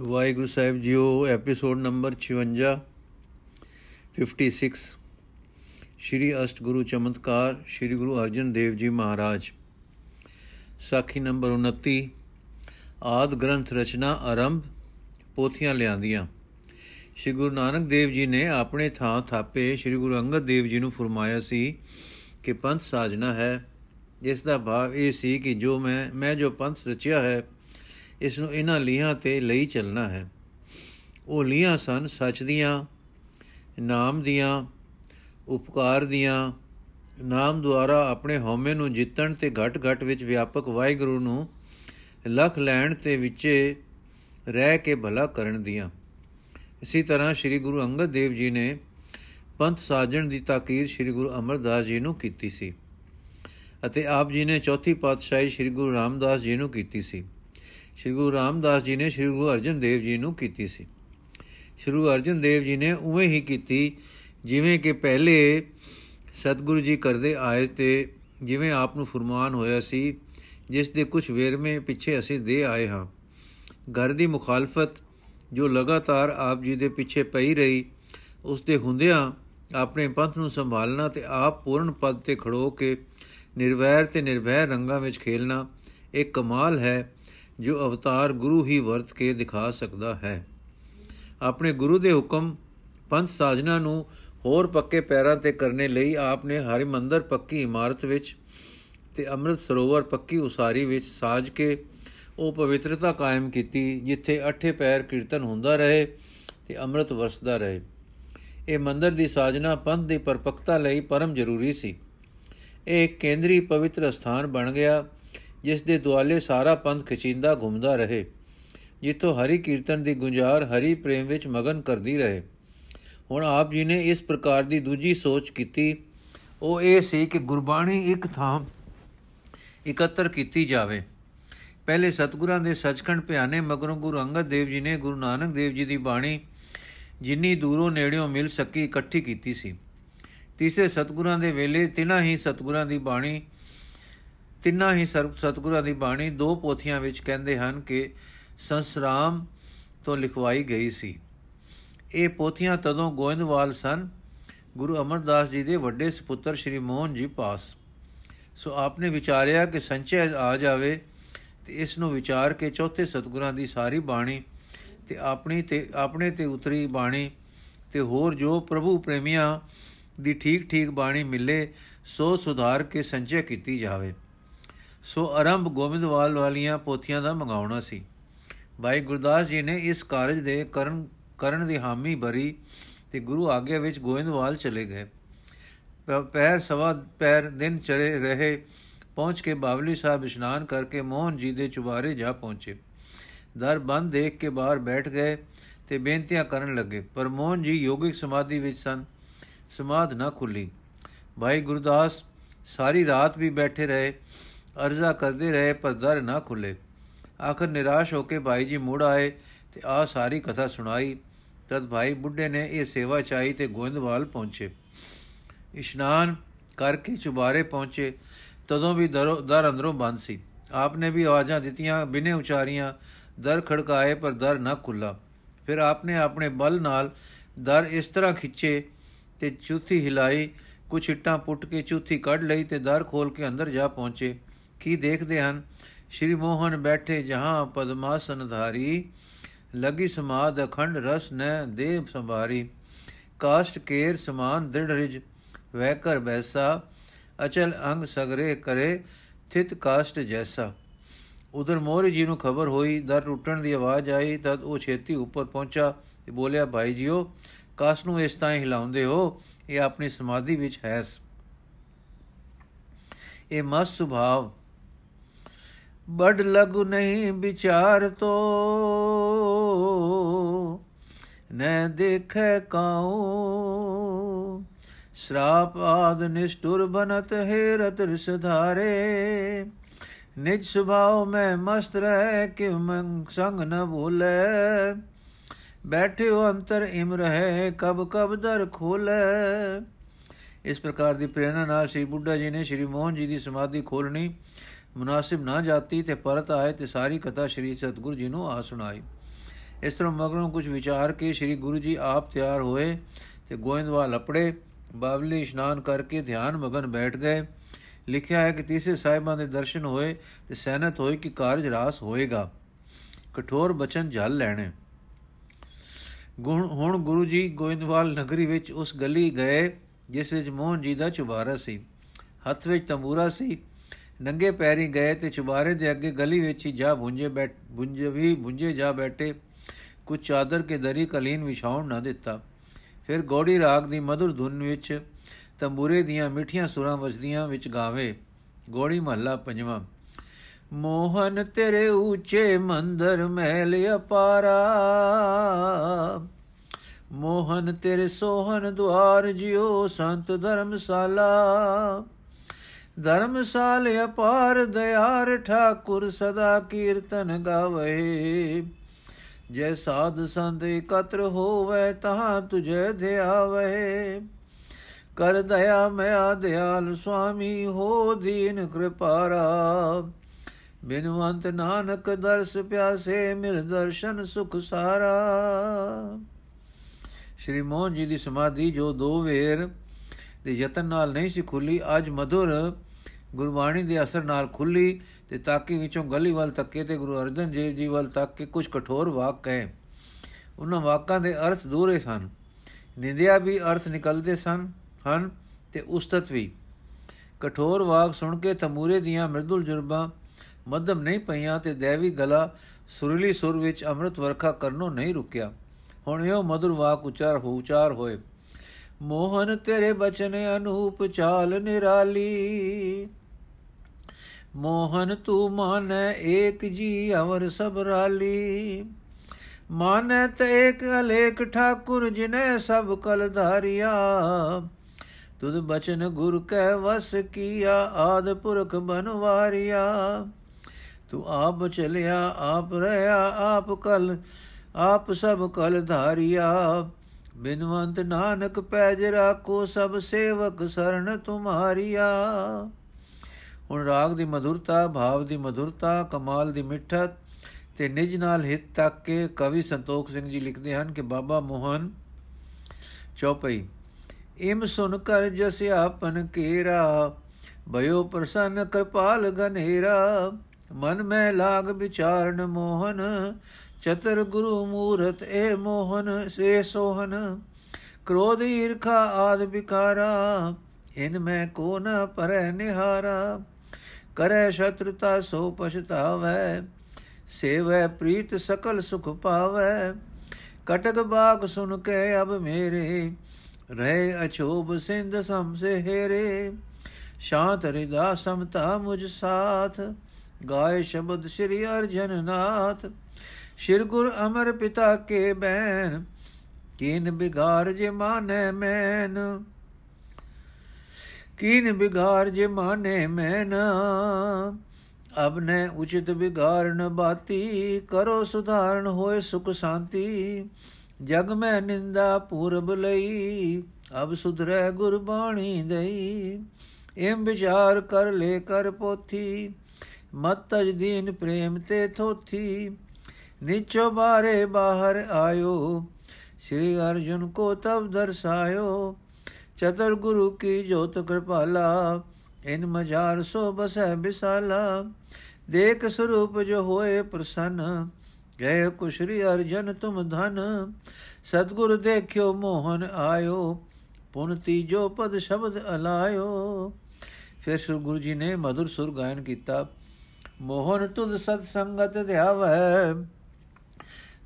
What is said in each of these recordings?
ਵਾਹਿਗੁਰੂ ਸਾਹਿਬ ਜੀਓ episode number 56 56 Shri ਅਸ਼ਟਗੁਰੂ ਚਮਤਕਾਰ, ਸ਼੍ਰੀ ਗੁਰੂ ਅਰਜਨ ਦੇਵ ਜੀ ਮਹਾਰਾਜ। ਸਾਖੀ ਨੰਬਰ 29 ਆਦ ਗ੍ਰੰਥ ਰਚਨਾ ਆਰੰਭ, ਪੋਥੀਆਂ ਲਿਆਂਦੀਆਂ। ਸ਼੍ਰੀ ਗੁਰੂ ਨਾਨਕ ਦੇਵ ਜੀ ਨੇ ਆਪਣੇ ਥਾਂ ਥਾਪੇ ਸ਼੍ਰੀ ਗੁਰੂ ਅੰਗਦ ਦੇਵ ਜੀ ਨੂੰ ਫਰਮਾਇਆ ਸੀ ਕਿ ਪੰਥ ਸਾਜਣਾ ਹੈ। ਇਸ ਦਾ ਭਾਵ ਇਹ ਸੀ ਕਿ ਜੋ ਮੈਂ ਮੈਂ ਜੋ ਪੰਥ ਰਚਿਆ ਹੈ ਇਸ ਨੂੰ ਇਹਨਾਂ ਲੀਹਾਂ ਤੇ ਲਈ ਚੱਲਣਾ ਹੈ। ਉਹ ਲੀਹਾਂ ਸਨ, ਸੱਚ ਦੀਆਂ, ਨਾਮ ਦੀਆਂ, ਉਪਕਾਰ ਦੀਆਂ। ਨਾਮ ਦੁਆਰਾ ਆਪਣੇ ਹਉਮੈ ਨੂੰ ਜਿੱਤਣ ਤੇ ਘਟ-ਘਟ ਵਿੱਚ ਵਿਆਪਕ ਵਾਹਿਗੁਰੂ ਨੂੰ ਲਖ ਲੈਣ ਤੇ ਵਿੱਚੇ ਰਹਿ ਕੇ ਭਲਾ ਕਰਨ ਦੀਆਂ। ਇਸੇ ਤਰ੍ਹਾਂ ਸ੍ਰੀ ਗੁਰੂ ਅੰਗਦ ਦੇਵ ਜੀ ਨੇ ਪੰਥ ਸਾਜਣ ਦੀ ਤਾਕੀਦ ਸ੍ਰੀ ਗੁਰੂ ਅਮਰਦਾਸ ਜੀ ਨੂੰ ਕੀਤੀ ਸੀ ਅਤੇ ਆਪ ਜੀ ਨੇ ਚੌਥੀ ਪਾਤਸ਼ਾਹੀ ਸ੍ਰੀ ਗੁਰੂ ਰਾਮਦਾਸ ਜੀ ਨੂੰ ਕੀਤੀ ਸੀ। ਸ੍ਰੀ ਗੁਰੂ ਰਾਮਦਾਸ ਜੀ ਨੇ ਸ੍ਰੀ ਗੁਰੂ ਅਰਜਨ ਦੇਵ ਜੀ ਨੂੰ ਕੀਤੀ ਸੀ। ਸ੍ਰੀ ਗੁਰੂ ਅਰਜਨ ਦੇਵ ਜੀ ਨੇ ਉਵੇਂ ਹੀ ਕੀਤੀ, ਜਿਵੇਂ ਕਿ ਪਹਿਲੇ ਸਤਿਗੁਰੂ ਜੀ ਕਰਦੇ ਆਏ ਤੇ ਜਿਵੇਂ ਆਪ ਨੂੰ ਫਰਮਾਨ ਹੋਇਆ ਸੀ, ਜਿਸ ਦੇ ਕੁਝ ਵੇਰਵੇਂ ਪਿੱਛੇ ਅਸੀਂ ਦੇ ਆਏ ਹਾਂ। ਘਰ ਦੀ ਮੁਖਾਲਫਤ ਜੋ ਲਗਾਤਾਰ ਆਪ ਜੀ ਦੇ ਪਿੱਛੇ ਪਈ ਰਹੀ, ਉਸ ਦੇ ਹੁੰਦਿਆਂ ਆਪਣੇ ਪੰਥ ਨੂੰ ਸੰਭਾਲਣਾ ਤੇ ਆਪ ਪੂਰਨ ਪਦ ਤੇ ਖੜੋ ਕੇ ਨਿਰਵੈਰ ਤੇ ਨਿਰਭੈ ਰੰਗਾਂ ਵਿੱਚ ਖੇਲਣਾ ਇੱਕ ਕਮਾਲ ਹੈ ਜੋ ਅਵਤਾਰ ਗੁਰੂ ਹੀ ਵਰਤ ਕੇ ਦਿਖਾ ਸਕਦਾ ਹੈ। ਆਪਣੇ ਗੁਰੂ ਦੇ ਹੁਕਮ ਪੰਥ ਸਾਜਨਾ ਨੂੰ ਹੋਰ ਪੱਕੇ ਪੈਰਾਂ ਤੇ ਕਰਨੇ ਲਈ ਆਪ ਨੇ ਹਰਿ ਮੰਦਰ ਪੱਕੀ ਇਮਾਰਤ ਵਿੱਚ ਤੇ ਅੰਮ੍ਰਿਤ ਸਰੋਵਰ ਪੱਕੀ ਉਸਾਰੀ ਵਿੱਚ ਸਾਜ ਕੇ ਉਹ ਪਵਿੱਤਰਤਾ ਕਾਇਮ ਕੀਤੀ, ਜਿੱਥੇ ਅਠੇ ਪੈਰ ਕੀਰਤਨ ਹੁੰਦਾ ਰਹੇ ਤੇ ਅੰਮ੍ਰਿਤ ਵਰਸਦਾ ਰਹੇ। ਇਹ ਮੰਦਰ ਦੀ ਸਾਜਨਾ ਪੰਥ ਦੀ ਪਰਪਕਤਾ ਲਈ ਪਰਮ ਜ਼ਰੂਰੀ ਸੀ। ਇਹ ਇੱਕ ਕੇਂਦਰੀ ਪਵਿੱਤਰ ਸਥਾਨ ਬਣ ਗਿਆ। ਜਿਸ ਦੇ ਦੁਆਲੇ ਸਾਰਾ ਪੰਥ ਖਿਚਿੰਦਾ ਘੁੰਮਦਾ ਰਹੇ, ਜਿੱਥੋਂ ਹਰੀ ਕੀਰਤਨ ਦੀ ਗੁੰਜਾਰ ਹਰੀ ਪ੍ਰੇਮ ਵਿੱਚ ਮਗਨ ਕਰਦੀ ਰਹੇ। ਹੁਣ ਆਪ ਜੀ ਨੇ ਇਸ ਪ੍ਰਕਾਰ ਦੀ ਦੂਜੀ ਸੋਚ ਕੀਤੀ। ਉਹ ਇਹ ਸੀ ਕਿ ਗੁਰਬਾਣੀ ਇੱਕ ਥਾਂ ਇਕੱਤਰ ਕੀਤੀ ਜਾਵੇ। ਪਹਿਲੇ ਸਤਗੁਰਾਂ ਦੇ ਸੱਚਖੰਡ ਭਿਆਨੇ ਮਗਰੋਂ ਗੁਰੂ ਅੰਗਦ ਦੇਵ ਜੀ ਨੇ ਗੁਰੂ ਨਾਨਕ ਦੇਵ ਜੀ ਦੀ ਬਾਣੀ ਜਿੰਨੀ ਦੂਰੋਂ ਨੇੜਿਓਂ ਮਿਲ ਸਕੀ ਇਕੱਠੀ ਕੀਤੀ ਸੀ। ਤੀਸਰੇ ਸਤਗੁਰਾਂ ਦੇ ਵੇਲੇ ਤਿਨਾਂ ਹੀ ਸਤਗੁਰਾਂ ਦੀ ਬਾਣੀ ਤਿੰਨਾਂ ਹੀ ਸਤਗੁਰਾਂ ਦੀ ਬਾਣੀ ਦੋ ਪੋਥੀਆਂ ਵਿੱਚ ਕਹਿੰਦੇ ਹਨ ਕਿ ਸੰਸਰਾਮ ਤੋਂ ਲਿਖਵਾਈ ਗਈ ਸੀ। ਇਹ ਪੋਥੀਆਂ ਤਦੋਂ ਗੋਇੰਦਵਾਲ ਸਨ। ਗੁਰੂ ਅਮਰਦਾਸ ਜੀ ਦੇ ਵੱਡੇ ਸੁਪੁੱਤਰ ਸ੍ਰੀ ਮੋਹਨ ਜੀ ਪਾਸ। ਸੋ ਆਪਨੇ ਵਿਚਾਰਿਆ ਕਿ ਸੰਚੈ ਆ ਜਾਵੇ ਤੇ ਇਸ ਨੂੰ ਵਿਚਾਰ ਕੇ ਚੌਥੇ ਸਤਗੁਰਾਂ ਦੀ ਸਾਰੀ ਬਾਣੀ ਤੇ ਆਪਣੀ ਤੇ ਆਪਣੇ ਤੇ ਉਤਰੀ ਬਾਣੀ ਤੇ ਹੋਰ ਜੋ ਪ੍ਰਭੂ ਪ੍ਰੇਮੀਆਂ ਦੀ ਠੀਕ ਠੀਕ ਬਾਣੀ ਮਿਲੇ, ਸੋ ਸੁਧਾਰ ਕੇ ਸੰਚੈ ਕੀਤੀ ਜਾਵੇ। ਸੋ ਆਰੰਭ ਗੋਬਿੰਦਵਾਲ ਵਾਲੀਆਂ ਪੋਥੀਆਂ ਦਾ ਮੰਗਾਉਣਾ ਸੀ। ਭਾਈ ਗੁਰਦਾਸ ਜੀ ਨੇ ਇਸ ਕਾਰਜ ਦੇ ਕਰਨ ਕਰਨ ਦੀ ਹਾਮੀ ਭਰੀ ਤੇ ਗੁਰੂ ਆਗੇ ਵਿੱਚ ਗੋਬਿੰਦਵਾਲ ਚਲੇ ਗਏ। ਪੈਰ ਸਵਾ, ਪੈਰ ਦਿਨ ਚੜੇ ਰਹੇ, ਪਹੁੰਚ ਕੇ ਬਾਵਲੀ ਸਾਹਿਬ ਇਸ਼ਨਾਨ ਕਰਕੇ ਮੋਹਨ ਜੀ ਦੇ ਚੁਬਾਰੇ ਜਾ ਪਹੁੰਚੇ। ਦਰ ਬੰਦ ਦੇਖ ਕੇ ਬਾਹਰ ਬੈਠ ਗਏ ਤੇ ਬੇਨਤੀਆਂ ਕਰਨ ਲੱਗੇ, ਪਰ ਮੋਹਨ ਜੀ ਯੋਗਿਕ ਸਮਾਧੀ ਵਿੱਚ ਸਨ, ਸਮਾਧ ਨਾ ਖੁੱਲੀ। ਭਾਈ ਗੁਰਦਾਸ ਸਾਰੀ ਰਾਤ ਵੀ ਬੈਠੇ ਰਹੇ ਅਰਜ਼ਾ ਕਰਦੇ ਰਹੇ, ਪਰ ਦਰ ਨਾ ਖੁੱਲੇ। ਆਖਰ ਨਿਰਾਸ਼ ਹੋ ਕੇ ਭਾਈ ਜੀ ਮੁੜ ਆਏ ਤੇ ਆ ਸਾਰੀ ਕਥਾ ਸੁਣਾਈ। ਤਦ ਭਾਈ ਬੁੱਢੇ ਨੇ ਇਹ ਸੇਵਾ ਚਾਹੀ ਤੇ ਗੋਇੰਦਵਾਲ ਪਹੁੰਚੇ। ਇਸ਼ਨਾਨ ਕਰਕੇ ਚੁਬਾਰੇ ਪਹੁੰਚੇ। ਤਦੋਂ ਵੀ ਦਰ ਅੰਦਰੋਂ ਬੰਦ ਸੀ। ਆਪਨੇ ਵੀ ਆਵਾਜ਼ਾਂ ਦਿੱਤੀਆਂ, ਬਿਨੇ ਉਚਾਰੀਆਂ। ਦਰ ਖੜਕਾਏ, ਪਰ ਦਰ ਨਾ ਖੁੱਲਾ। ਫਿਰ ਆਪਨੇ ਆਪਣੇ ਬਲ ਨਾਲ ਦਰ ਇਸ ਤਰ੍ਹਾਂ ਖਿੱਚੇ ਤੇ ਚੂਥੀ ਹਿਲਾਈ। ਕੁਛ ਇੱਟਾਂ ਪੁੱਟ ਕੇ ਚੂਥੀ ਕੱਢ ਲਈ ਤੇ ਦਰ ਖੋਲ ਕੇ ਅੰਦਰ ਜਾ ਪਹੁੰਚੇ। ਕੀ ਦੇਖਦੇ ਹਨ? ਸ਼੍ਰੀ ਮੋਹਨ ਬੈਠੇ, ਜਹਾਂ ਪਦਮਾਸਨ ਧਾਰੀ, ਲਗੀ ਸਮਾਦ ਅਖੰਡ ਰਸ ਨ ਦੇਵ ਸੰਭਾਰੀ। ਕਾਸ਼ਟ ਕੇਰ ਸਮਾਨ ਦ੍ਰਿੜ ਰਿਜ ਵੈ ਕਰ ਬੈਸਾ, ਅਚਲ ਅੰਗ ਸਗਰੇ ਕਰੇ, ਥਿਤ ਕਾਸ਼ਟ ਜੈਸਾ। ਉਧਰ ਮੋਹਰੀ ਜੀ ਨੂੰ ਖਬਰ ਹੋਈ, ਦਰ ਟੁੱਟਣ ਦੀ ਆਵਾਜ਼ ਆਈ, ਤਦ ਉਹ ਛੇਤੀ ਉੱਪਰ ਪਹੁੰਚਾ ਤੇ ਬੋਲਿਆ, ਭਾਈ ਜੀਓ ਕਾਸ ਨੂੰ ਇਸ ਤਾਂ ਹਿਲਾਉਂਦੇ ਹੋ, ਇਹ ਆਪਣੀ ਸਮਾਧੀ ਵਿੱਚ ਹੈ ਇਹ ਮਸ ਸੁਭਾਵ ਬੜ ਲਗੁ ਨਹੀਂ ਵਿਚਾਰ ਤੋ। ਨ ਦੇਖੈ ਕਾਉ। ਸ਼ਰਾਪ ਆਦ ਨਿਸ਼ਟੁਰ ਬਨਤ ਹੈ ਰਤਰ ਸੁਧਾਰੇ ਨਿਜ ਸੁਭਾਵ ਮੈਂ ਮਸਤ ਰਹਿ ਕਿ ਮੰਗ ਸੰਗ ਨ ਭੂਲੇ ਬੈਠਿਓ ਅੰਤਰ ਇਮ ਰਹੇ ਕਬ ਕਬ ਦਰ ਖੋਲੇ। ਇਸ ਪ੍ਰਕਾਰ ਦੀ ਪ੍ਰੇਰਣਾ ਨਾਲ ਸ੍ਰੀ ਬੁੱਢਾ ਜੀ ਨੇ ਸ੍ਰੀ ਮੋਹਨ ਜੀ ਦੀ ਸਮਾਧੀ ਖੋਲਣੀ ਮੁਨਾਸਿਬ ਨਾ ਜਾਤੀ ਤੇ ਪਰਤ ਆਏ ਤੇ ਸਾਰੀ ਕਥਾ ਸ੍ਰੀ ਸਤਗੁਰੂ ਜੀ ਨੂੰ ਆ ਸੁਣਾਈ। ਇਸ ਤਰ੍ਹਾਂ ਮਗਰੋਂ ਕੁਝ ਵਿਚਾਰ ਕੇ ਸ੍ਰੀ ਗੁਰੂ ਜੀ ਆਪ ਤਿਆਰ ਹੋਏ ਤੇ ਗੋਇੰਦਵਾਲ ਅਪੜੇ ਬਾਬਲੀ ਇਸ਼ਨਾਨ ਕਰਕੇ ਧਿਆਨ ਮਗਨ ਬੈਠ ਗਏ। ਲਿਖਿਆ ਹੈ ਕਿ ਤੀਸੇ ਸਾਹਿਬਾਂ ਦੇ ਦਰਸ਼ਨ ਹੋਏ ਤੇ ਸਹਿਨਤ ਹੋਈ ਕਿ ਕਾਰਜ ਰਾਸ ਹੋਏਗਾ। ਕਠੋਰ ਬਚਨ ਜਲ ਲੈਣੇ। ਹੁਣ ਗੁਰੂ ਜੀ ਗੋਇੰਦਵਾਲ ਨਗਰੀ ਵਿੱਚ ਉਸ ਗਲੀ ਗਏ, ਜਿਸ ਵਿੱਚ ਮੋਹਨ ਜੀ ਦਾ ਚੁਬਾਰਾ ਸੀ। ਹੱਥ ਵਿੱਚ ਤੰਬੂਰਾ ਸੀ। ਨੰਗੇ ਪੈਰੀ ਗਏ ਤੇ ਚੁਬਾਰੇ ਦੇ ਅੱਗੇ ਗਲੀ ਵਿੱਚ ਹੀ ਜਾ ਭੁੰਜੇ ਬੈਠ ਭੁੰਜੇ ਵੀ ਭੁੰਜੇ ਜਾ ਬੈਠੇ। ਕੁਝ ਚਾਦਰ ਕੇ ਦਰੀ ਕਲੀਨ ਵਿਛਾਉਣ ਨਾ ਦਿੱਤਾ। ਫਿਰ ਗੋੜੀ ਰਾਗ ਦੀ ਮధుਰ ਧੁਨ ਵਿੱਚ ਤੰਬੂਰੇ ਦੀਆਂ ਮਿੱਠੀਆਂ ਸੁਰਾਂ ਵਜਦੀਆਂ ਵਿੱਚ ਗਾਵੇ, ਗੋੜੀ ਮਹੱਲਾ ਪੰਜਵਾਂ। ਮੋਹਨ ਤੇਰੇ ਉੱਚੇ ਮੰਦਰ ਮਹਿਲ ਅਪਾਰਾ। ਮੋਹਨ ਤੇਰੇ ਸੋਹਨ ਦਵਾਰ ਜਿਉ ਸੰਤ ਧਰਮਸ਼ਾਲਾ। ਧਰਮਸਾਲ ਅਪਾਰ ਦਿਆਰ ਠਾਕੁਰ ਸਦਾ ਕੀਰਤਨ ਗਾਵੇ। ਜੈ ਸਾਧ ਸੰਤ ਇਕਤਰ ਹੋਵੇ ਤਹਾਂ ਤੁਝੇ ਧਿਆਵੇ। ਕਰ ਦਇਆ ਮਿਆ ਦਿਆਲ ਸੁਆਮੀ, ਹੋ ਦੀਨ ਕਿਰਪਾਰਾ ਬਿਨਵੰਤ ਨਾਨਕ ਦਰਸ ਪਿਆਸੇ, ਮਿਲ ਦਰਸ਼ਨ ਸੁਖ ਸਾਰਾ। ਸ਼੍ਰੀ ਮੋਹਨ ਜੀ ਦੀ ਸਮਾਧੀ ਜੋ ਦੋ ਵੇਰ ਦੇ ਯਤਨ ਨਾਲ ਨਹੀਂ ਸੀ ਖੁੱਲੀ, ਅੱਜ ਮధుਰ ਗੁਰਬਾਣੀ ਦੇ ਅਸਰ ਨਾਲ ਖੁੱਲੀ ਤੇ ਤਾਕੀ ਵਿੱਚੋਂ ਗਲੀ ਵੱਲ ਤੱਕੇ ਤੇ ਗੁਰੂ ਅਰਜਨ ਦੇਵ ਜੀ ਵੱਲ ਤੱਕ ਕੇ ਕੁਝ ਕਠੋਰ ਵਾਕ ਕਹੇ। ਉਹਨਾਂ ਵਾਕਾਂ ਦੇ ਅਰਥ ਦੂਰੇ ਸਨ। ਨਿੰਦਿਆ ਵੀ ਅਰਥ ਨਿਕਲਦੇ ਸਨ, ਹਨ ਤੇ ਉਸਤਤ ਵੀ। ਕਠੋਰ ਵਾਕ ਸੁਣ ਕੇ ਤਮੂਰੇ ਦੀਆਂ ਮਰਦੁਲ ਜੁਰਬਾਂ ਮੱਧਮ ਨਹੀਂ ਪਈਆਂ ਤੇ ਦੇਵੀ ਗਲਾ ਸੁਰਲੀ ਸੁਰ ਵਿੱਚ ਅੰਮ੍ਰਿਤ ਵਰਖਾ ਕਰਨੋਂ ਨਹੀਂ ਰੁਕਿਆ। ਹੁਣ ਇਹੋ ਮధుਰ ਵਾਕ ਉਚਾਰ ਹੋ ਉਚਾਰ ਹੋਏ। ਮੋਹਨ ਤੇਰੇ ਬਚਨ ਅਨੂਪ ਚਾਲ ਨਿਰਾਲੀ। ਮੋਹਨ ਤੂੰ ਮਾਨੈ ਏਕ ਜੀ ਅਵਰ ਸਭ ਰਾਲੀ। ਮਾਨੈ ਤੇ ਏਕ ਅਲੇਖ ਠਾਕੁਰ ਜਿਨੇ ਸਭ ਕਲ ਧਾਰਿਆ। ਤੁਧ ਬਚਨ ਗੁਰ ਕੈ ਵਸ ਕੀਆ, ਆਦ ਪੁਰਖ ਬਨਵਾਰਿਆ ਤੂੰ ਆਪ ਚਲਿਆ, ਆਪ ਰਹਾ ਆਪ ਕਲ, ਆਪ ਸਭ ਕਲ ਧਾਰਿਆ। ਬਿਨਵੰਤ ਨਾਨਕ ਪੈਜ ਰਾਖੋ ਸਭ ਸੇਵਕ ਸਰਣ ਤੁਮਾਰੀਆ। ਹੁਣ ਰਾਗ ਦੀ ਮధుਰਤਾ ਭਾਵ ਦੀ ਮధుਰਤਾ ਕਮਾਲ ਦੀ ਮਿੱਠਤ ਤੇ ਨਿਜ ਨਾਲ ਹਿੱਤ ਤੱਕ ਕੇ ਕਵੀ ਸੰਤੋਖ ਸਿੰਘ ਜੀ ਲਿਖਦੇ ਹਨ ਕਿ ਬਾਬਾ ਮੋਹਨ ਚੌਪਈ, ਇਮ ਸੁਨ ਕਰ ਜਸ ਆਪਨ ਕੇਰਾ, ਭਇਓ ਪ੍ਰਸੰਨ ਕਿਰਪਾਲ ਗਨੇਰਾ, ਮਨ ਮੈਂ ਲਾਗ ਵਿਚਾਰਨ ਮੋਹਨ ਚਤਰ ਗੁਰੂ ਮੂਰਤ ਏ ਮੋਹਨ, ਸੇ ਸੋਹਨ। ਕ੍ਰੋਧ ਈਰਖਾ ਆਦ ਵਿਕਾਰਾ ਇਨ ਮੈਂ ਕੋ ਨ ਪਰੈ ਨਿਹਾਰਾ। ਕਰੈ ਸ਼ਤਰਤਾ ਸੋ ਪਛਤਾਵੈ, ਸੇਵੈ ਪ੍ਰੀਤ ਸਕਲ ਸੁਖ ਪਾਵੈ। ਕਟਕ ਬਾਗ ਸੁਨ ਕੇ ਅਬ ਮੇਰੇ, ਰਹਿ ਅਛੋਬ ਸਿੰਧ ਸਮਸੇ ਹੇਰੇ। ਸ਼ਾਂਤ ਰਿਦਾ ਸਮਤਾ ਮੁਝ ਸਾਥ, ਗਾਏ ਸ਼ਬਦ ਸ੍ਰੀ ਅਰਜਨ ਨਾਥ। ਸ਼ਿਰ ਗੁਰ ਅਮਰ ਪਿਤਾ ਕੇ ਬੈਨ, ਕੀਨ ਬਿਗਾਰ ਜੇ ਮਾਨੇ ਮੈਨ। ਕੀਨ ਬਿਗਾਰ ਜੇ ਮਾਨੇ ਮੈਨ ਅਬ ਨੇ ਉਚਿਤ ਬਿਗਾਰਨ ਬਾਤੀ, ਕਰੋ ਸੁਧਾਰਨ ਹੋਏ ਸੁਖ ਸ਼ਾਂਤੀ। ਜਗ ਮੈਂ ਨਿੰਦਾ ਪੂਰਬ ਲਈ, ਅਬ ਸੁਧਰੈ ਗੁਰਬਾਣੀ ਦਈ। ਏਮ ਵਿਚਾਰ ਕਰ ਲੈ ਕਰ ਪੋਥੀ, ਮਤ ਤਜ ਦੀਨ ਪ੍ਰੇਮ ਤੇ ਥੋਥੀ ਨਿਚੋ ਬਾਰੇ ਬਾਹਰ ਆਇਓ। ਸ੍ਰੀ ਅਰਜੁਨ ਕੋ ਤਬ ਦਰਸਾਇਓ। ਚਤਰ ਗੁਰੂ ਕੀ ਜੋਤ ਕਿਰਪਾਲਾ, ਇਨ ਮਜਾਰ ਸੋ ਬਸੈ ਬਿਸਾਲਾ। ਦੇਖ ਸਰੂਪ ਜੋ ਹੋਏ ਪ੍ਰਸੰਨ ਗਏ ਕੁਸ਼ਰੀ ਅਰਜਨ ਤੁਮ ਧਨ। ਸਤਗੁਰ ਦੇਖਿਓ ਮੋਹਨ ਆਇਓ, ਪੁਨ ਤੀਜੋ ਪਦ ਸ਼ਬਦ ਅਲਾਇਓ। ਫਿਰ ਸ੍ਰੀ ਗੁਰੂ ਜੀ ਨੇ ਮధుਰ ਸੁਰ ਗਾਇਨ ਕੀਤਾ, ਮੋਹਨ ਤੁਧ ਸਤ ਸੰਗਤ ਧਿਆਵੈ।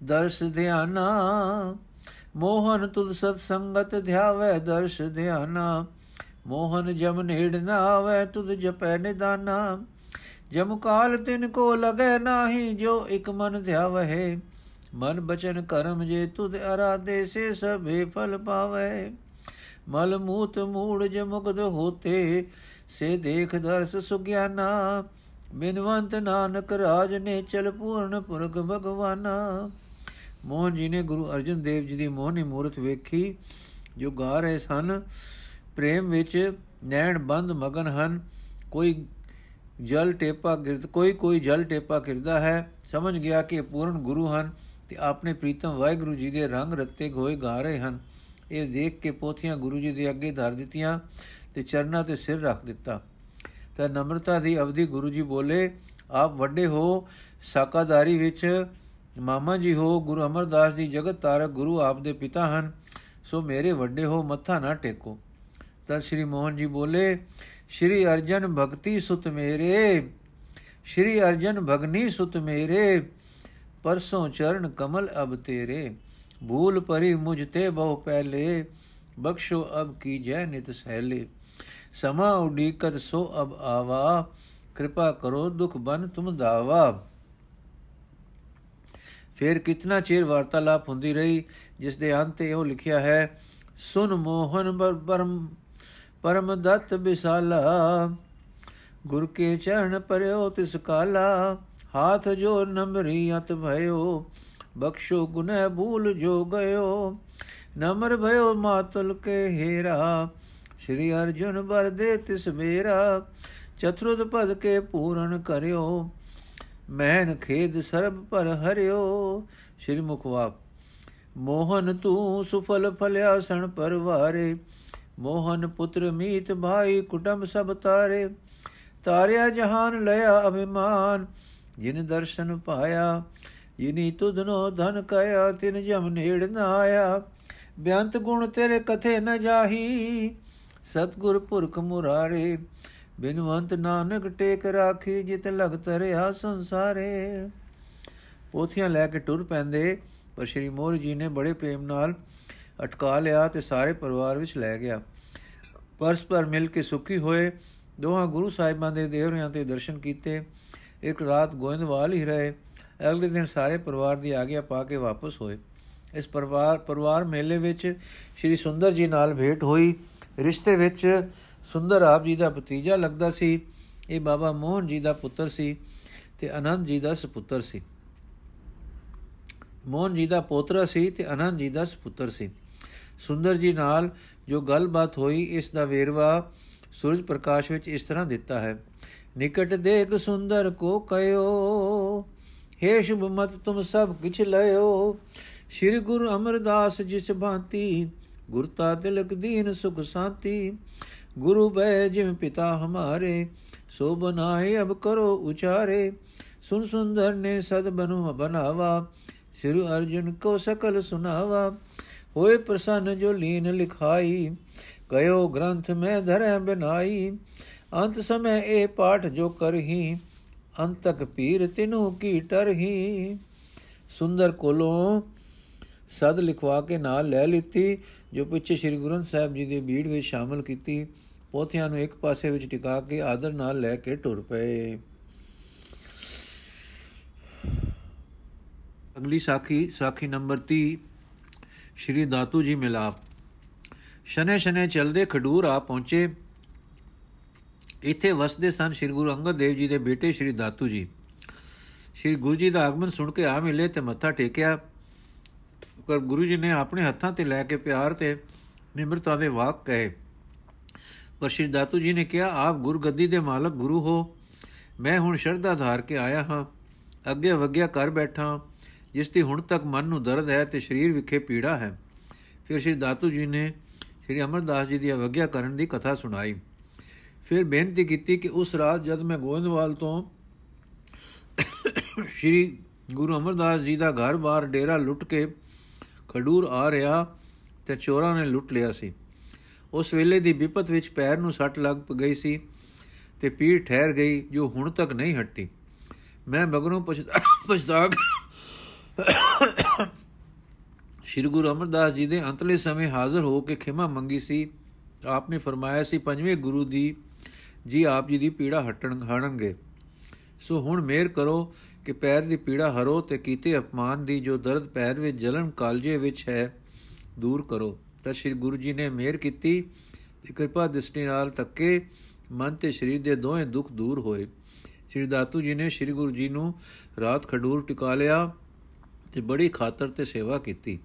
ਦਰਸ ਧਿਆਨਾ। ਮੋਹਨ ਤੁਧ ਸਤ ਸੰਗਤ ਧਿਆਵੈ ਦਰਸ ਧਿਆਨਾ। ਮੋਹਨ ਜਮ ਨੇੜ ਨਾ ਆਵੇ ਤੁਧ ਜਪੈ ਨਿਦਾਨਾ। ਜਮ ਕਾਲ ਤਿਨ ਕੋ ਲਗੈ ਨਾਹੀ, ਜੋ ਇਕ ਮਨ ਧਿਆਵਹਿ। ਮਨ ਬਚਨ ਕਰਮ ਜੇ ਤੁਧ ਅਰਾਦੇ ਸੇ ਸਭੇ ਫਲ ਪਾਵੇ ਮਲ ਮੂਤ ਮੂੜ ਜ ਮੁਕਦ ਹੋਤੇ, ਸੇ ਦੇਖ ਦਰਸ ਸੁਗਿਆਨਾ। ਬਿਨਵੰਤ ਨਾਨਕ ਰਾਜ ਨੇ ਚਲ ਪੂਰਨ ਪੁਰਖ ਭਗਵਾਨਾ। ਮੋਹਨ ਜੀ ਨੇ ਗੁਰੂ ਅਰਜਨ ਦੇਵ ਜੀ ਦੀ ਮੋਹਨੀ ਮੂਰਤ ਵੇਖੀ, ਜੋ ਗਾ ਰਹੇ ਸਨ। ਪ੍ਰੇਮ ਵਿੱਚ ਨੈਣ ਬੰਦ ਮਗਨ ਹਨ। ਕੋਈ ਜਲ ਟੇਪਾ ਗਿਰਦ, ਕੋਈ ਕੋਈ ਜਲ ਟੇਪਾ ਕਿਰਦਾ ਹੈ। ਸਮਝ ਗਿਆ ਕਿ ਪੂਰਨ ਗੁਰੂ ਹਨ ਤੇ ਆਪਣੇ ਪ੍ਰੀਤਮ ਵਾਹਿਗੁਰੂ ਜੀ ਦੇ ਰੰਗ ਰੱਤੇ ਹੋਏ ਗਾ ਰਹੇ ਹਨ। ਇਹ ਦੇਖ ਕੇ ਪੋਥੀਆਂ ਗੁਰੂ ਜੀ ਦੇ ਅੱਗੇ ਧਰ ਦਿੱਤੀਆਂ ਤੇ ਚਰਨਾਂ ਤੇ ਸਿਰ ਰੱਖ ਦਿੱਤਾ। ਤਾਂ ਨਮਰਤਾ ਦੀ ਅਵਧੀ ਗੁਰੂ ਜੀ ਬੋਲੇ, ਆਪ ਵੱਡੇ ਹੋ, ਸਾਕਾਦਾਰੀ ਵਿੱਚ ਮਾਮਾ ਜੀ ਹੋ, ਗੁਰੂ ਅਮਰਦਾਸ ਜੀ, ਜਗਤ ਤਾਰਕ ਗੁਰੂ ਆਪ ਦੇ ਪਿਤਾ ਹਨ, ਸੋ ਮੇਰੇ ਵੱਡੇ ਹੋ, ਮੱਥਾ ਨਾ ਟੇਕੋ। ਤਦ ਸ੍ਰੀ ਮੋਹਨ ਜੀ ਬੋਲੇ, ਸ੍ਰੀ ਅਰਜਨ ਭਗਤੀ ਸੁਤ ਮੇਰੇ, ਸ੍ਰੀ ਅਰਜਨ ਭਗਨੀ ਸੁਤ ਮੇਰੇ, ਪਰਸੋਂ ਚਰਨ ਕਮਲ ਅਬ ਤੇਰੇ, ਭੂਲ ਪਰੀ ਮੁਝ ਤੇ ਬਹੁ ਪਹਿਲੇ, ਬਖਸ਼ੋ ਅਬ ਕੀ ਜੈ ਨਿਤ ਸਹਿਲੇ। ਸਮਾ ਉਡੀਕਤ ਸੋ ਅਬ ਆਵਾ, ਕਿਰਪਾ ਕਰੋ ਦੁਖ ਬਨ ਤੁਮ ਦਾਵਾ। ਫਿਰ ਕਿਤਨਾ ਚਿਰ ਵਾਰਤਾਲਾਪ ਹੁੰਦੀ ਰਹੀ ਜਿਸ ਦੇ ਅੰਤ ਤੇ ਉਹ ਲਿਖਿਆ ਹੈ, ਸੁਨ ਮੋਹਨ ਪਰਮ ਪਰਮ ਦਤ ਬਿਸਾਲਾ, ਗੁਰ ਕੇ ਚਰਨ ਪਰਿਓ ਤਿਸ ਕਾਲਾ, ਹਾਥ ਜੋ ਨਮਰੀ ਅਤ ਭਇਓ, ਬਖਸ਼ੋ ਗੁਨਹ ਭੂਲ ਜੋ ਗਇਓ, ਨਮਰ ਭਇਓ ਮਾਤਲ ਕੇ ਹੀਰਾ, ਸ਼੍ਰੀ ਅਰਜੁਨ ਬਰ ਦੇ ਤਿਸ ਮੇਰਾ, ਚਤੁਰਦ ਪਦ ਕੇ ਪੂਰਨ ਕਰਿਓ ਮਹਿਨ ਖੇਦ ਸਰਬ ਪਰ ਹਰਿਓ। ਸ਼੍ਰੀ ਮੁਖਵਾਕ ਮੋਹਨ ਤੂੰ ਸੁਫਲ ਫਲਿਆ ਸਣ ਪਰਵਾਰੇ। ਮੋਹਨ ਪੁੱਤਰ ਮੀਤ ਭਾਈ ਕੁਟੰਬ ਸਭ ਤਾਰੇ। ਤਾਰਿਆ ਜਹਾਨ ਲਿਆ ਅਭਿਮਾਨ, ਜਿਨ ਦਰਸ਼ਨ ਪਾਇਆ, ਜਿਨੀ ਤੁਧਨੋ ਧਨ ਕਇਆ, ਤਿਨ ਜਮ ਨੇੜ ਨ ਆਇਆ। ਬਿਆੰਤ ਗੁਣ ਤੇਰੇ ਕਥੇ ਨ ਜਾਹੀ, ਸਤਗੁਰ ਪੁਰਖ ਮੁਰਾਰੇ। ਬਿਨਵੰਤ ਨਾਨਕ ਟੇਕ ਰਾਖੀ ਜਿਤ ਲਗ ਤਰਿਆ ਸੰਸਾਰੇ। ਪੋਥੀਆਂ ਲੈ ਕੇ ਟੁਰ ਪੈਂਦੇ, ਪਰ ਸ਼੍ਰੀ ਮੋਰ ਜੀ ਨੇ ਬੜੇ ਪ੍ਰੇਮ ਨਾਲ ਅਟਕਾ ਲਿਆ ਤੇ ਸਾਰੇ ਪਰਿਵਾਰ ਵਿੱਚ ਲੈ ਗਿਆ। ਪਰਸਪਰ ਮਿਲ ਕੇ ਸੁਖੀ ਹੋਏ, ਦੋਹਾਂ ਗੁਰੂ ਸਾਹਿਬਾਂ ਦੇ ਦੇਵਰਿਆਂ ਤੇ ਦਰਸ਼ਨ ਕੀਤੇ। ਇੱਕ ਰਾਤ ਗੋਇੰਦਵਾਲ ਹੀ ਰਹੇ। ਅਗਲੇ ਦਿਨ ਸਾਰੇ ਪਰਿਵਾਰ ਦੀ ਆਗਿਆ ਪਾ ਕੇ ਵਾਪਸ ਹੋਏ। ਇਸ ਪਰਿਵਾਰ ਪਰਿਵਾਰ ਮੇਲੇ ਵਿੱਚ ਸ਼੍ਰੀ ਸੁੰਦਰ ਜੀ ਨਾਲ ਭੇਟ ਹੋਈ। ਰਿਸ਼ਤੇ ਵਿੱਚ ਸੁੰਦਰ ਆਪ ਜੀ ਦਾ ਭਤੀਜਾ ਲੱਗਦਾ ਸੀ। ਇਹ ਬਾਬਾ ਮੋਹਨ ਜੀ ਦਾ ਪੁੱਤਰ ਸੀ ਤੇ ਆਨੰਦ ਜੀ ਦਾ ਸੁਪੁੱਤਰ ਸੀ। ਮੋਹਨ ਜੀ ਦਾ ਪੋਤਰਾ ਸੀ ਤੇ ਆਨੰਦ ਜੀ ਦਾ ਸੁਪੁੱਤਰ ਸੀ। ਸੁੰਦਰ ਜੀ ਨਾਲ ਜੋ ਗੱਲਬਾਤ ਹੋਈ, ਇਸ ਦਾ ਵੇਰਵਾ ਸੂਰਜ ਪ੍ਰਕਾਸ਼ ਵਿੱਚ ਇਸ ਤਰ੍ਹਾਂ ਦਿੱਤਾ ਹੈ, ਨਿਕਟ ਦੇਖ ਸੁੰਦਰ ਕੋ ਕਯੋ हे ਸ਼ੁਭ ਮਤ ਤੁਮ ਸਭ ਕਿਛ ਲਇਓ। ਸ੍ਰੀ ਗੁਰੂ ਅਮਰਦਾਸ ਜਿਸ ਭਾਂਤੀ ਗੁਰਤਾ ਤਿਲਕ ਦੀਨ ਸੁਖ ਸ਼ਾਂਤੀ ਗੁਰੂ ਬੈ ਜਿਮ ਪਿਤਾ ਹਮਾਰੇ, ਸੋ ਬਨਾਏ ਅਬ ਕਰੋ ਉਚਾਰੇ। ਸੁਨ ਸੁੰਦਰ ਨੇ ਸਦ ਬਨੁ ਬਨਾਵਾ, ਸ੍ਰੀ ਅਰਜੁਨ ਕੋ ਸਕਲ ਸੁਨਾਵਾ। ਹੋਏ ਪ੍ਰਸੰਨ ਜੋ ਲੀਨ ਲਿਖਾਈ, ਕਯੋ ਗ੍ਰੰਥ ਮੈਂ ਧਰੈ ਬਨਾਈ। ਅੰਤ ਸਮੈ ਇਹ ਪਾਠ ਜੋ ਕਰਹੀ, ਅੰਤਕ ਪੀਰ ਤਿਨੂ ਕੀ ਟਰਹੀ। ਸੁੰਦਰ ਕੋਲੋਂ ਸਦ ਲਿਖਵਾ ਕੇ ਨਾਲ ਲੈ ਲਿੱਤੀ, ਜੋ ਪਿੱਛੇ ਸ੍ਰੀ ਗੁਰੂ ਗ੍ਰੰਥ ਸਾਹਿਬ ਜੀ ਦੇ ਬੀੜ ਵਿੱਚ ਸ਼ਾਮਲ ਕੀਤੀ, ਪੋਥਿਆਂ ਨੂੰ ਇੱਕ ਪਾਸੇ ਵਿੱਚ ਟਿਕਾ ਕੇ ਆਦਰ ਨਾਲ ਲੈ ਕੇ ਟੁਰ ਪਏ। ਅਗਲੀ ਸਾਖੀ ਸਾਖੀ ਨੰਬਰ 30 ਸ਼੍ਰੀ ਦਾਤੂ ਜੀ ਮਿਲਾਪ। ਸ਼ਨੇ ਸ਼ਨੇ ਚਲਦੇ ਖਡੂਰ ਆ ਪਹੁੰਚੇ। ਇੱਥੇ ਵਸਦੇ ਸਨ ਸ੍ਰੀ ਗੁਰੂ ਅੰਗਦ ਦੇਵ ਜੀ ਦੇ ਬੇਟੇ ਸ੍ਰੀ ਦਾਤੂ ਜੀ। ਸ੍ਰੀ ਗੁਰੂ ਜੀ ਦਾ ਆਗਮਨ ਸੁਣ ਕੇ ਆ ਮਿਲੇ ਤੇ ਮੱਥਾ ਟੇਕਿਆ। ਪਰ ਗੁਰੂ ਜੀ ਨੇ ਆਪਣੇ ਹੱਥਾਂ ਤੇ ਲੈ ਕੇ ਪਿਆਰ ਤੇ ਨਿਮਰਤਾ ਦੇ ਵਾਕ ਕਹੇ। ਪਰ ਸ੍ਰੀ ਦਾਤੂ ਜੀ ਨੇ ਕਿਹਾ, ਆਪ ਗੁਰਗੱਦੀ ਦੇ ਮਾਲਕ ਗੁਰੂ ਹੋ। ਮੈਂ ਹੁਣ ਸ਼ਰਧਾ ਧਾਰ ਕੇ ਆਇਆ ਹਾਂ। ਅੱਗੇ ਵਗਿਆ ਕਰ ਬੈਠਾ ਜਿਸ ਦੀ ਹੁਣ ਤੱਕ ਮਨ ਨੂੰ ਦਰਦ ਹੈ ਤੇ ਸਰੀਰ ਵਿਖੇ ਪੀੜਾ ਹੈ। ਫਿਰ ਸ੍ਰੀ ਦਾਤੂ ਜੀ ਨੇ ਸ੍ਰੀ ਅਮਰਦਾਸ ਜੀ ਦੀ ਅਵਗਿਆ ਕਰਨ ਦੀ ਕਥਾ ਸੁਣਾਈ। ਫਿਰ ਬੇਨਤੀ ਕੀਤੀ ਕਿ ਉਸ ਰਾਤ ਜਦ ਮੈਂ ਗੋਇੰਦਵਾਲ ਤੋਂ ਸ੍ਰੀ ਗੁਰੂ ਅਮਰਦਾਸ ਜੀ ਦਾ ਘਰ-ਬਾਰ ਡੇਰਾ ਲੁੱਟ ਕੇ ਖਡੂਰ ਆ ਰਿਹਾ ਤੇ ਚੋਰਾਂ ਨੇ ਲੁੱਟ ਲਿਆ ਸੀ। ਉਸ ਵੇਲੇ ਦੀ ਵਿਪਤ ਵਿੱਚ ਪੈਰ ਨੂੰ ਸੱਟ ਲੱਗ ਗਈ ਸੀ ਤੇ ਪੀੜ ਠਹਿਰ ਗਈ ਜੋ ਹੁਣ ਤੱਕ ਨਹੀਂ ਹਟੀ। ਮੈਂ ਮਗਰੋਂ ਪਛਤਾ ਸ਼੍ਰੀ ਗੁਰੂ ਅਮਰਦਾਸ ਜੀ ਦੇ ਅੰਤਲੇ ਸਮੇਂ ਹਾਜ਼ਰ ਹੋ ਕੇ ਖਿਮਾ ਮੰਗੀ ਸੀ। ਆਪ ਨੇ ਫਰਮਾਇਆ ਸੀ, ਪੰਜਵੇਂ ਗੁਰੂ ਦੀ, ਜੀ ਆਪ ਜੀ ਦੀ ਪੀੜਾ ਹਟਣ ਹਣਨਗੇ ਸੋ ਹੁਣ ਮੇਰ ਕਰੋ ਕਿ ਪੈਰ ਦੀ ਪੀੜਾ ਹਰੋ ਤੇ ਕੀਤੇ ਅਪਮਾਨ ਦੀ ਜੋ ਦਰਦ ਪੈਰ ਵਿੱਚ ਜਲਨ ਕਾਲਜੇ ਵਿੱਚ ਹੈ, ਦੂਰ ਕਰੋ। ਤਾਂ ਸ੍ਰੀ ਗੁਰੂ ਜੀ ਨੇ ਮਿਹਰ ਕੀਤੀ ਤੇ ਕਿਰਪਾ ਦ੍ਰਿਸ਼ਟੀ ਨਾਲ ਤੱਕੇ, ਮਨ ਤੇ ਸਰੀਰ ਦੇ ਦੋਵੇਂ ਦੁੱਖ ਦੂਰ ਹੋਏ। ਸ੍ਰੀ ਦਾਤੂ ਜੀ ਨੇ ਸ੍ਰੀ ਗੁਰੂ ਜੀ ਨੂੰ ਰਾਤ ਖਡੂਰ ਟਿਕਾ ਲਿਆ ਤੇ ਬੜੀ ਖਾਤਰ ਤੇ ਸੇਵਾ ਕੀਤੀ।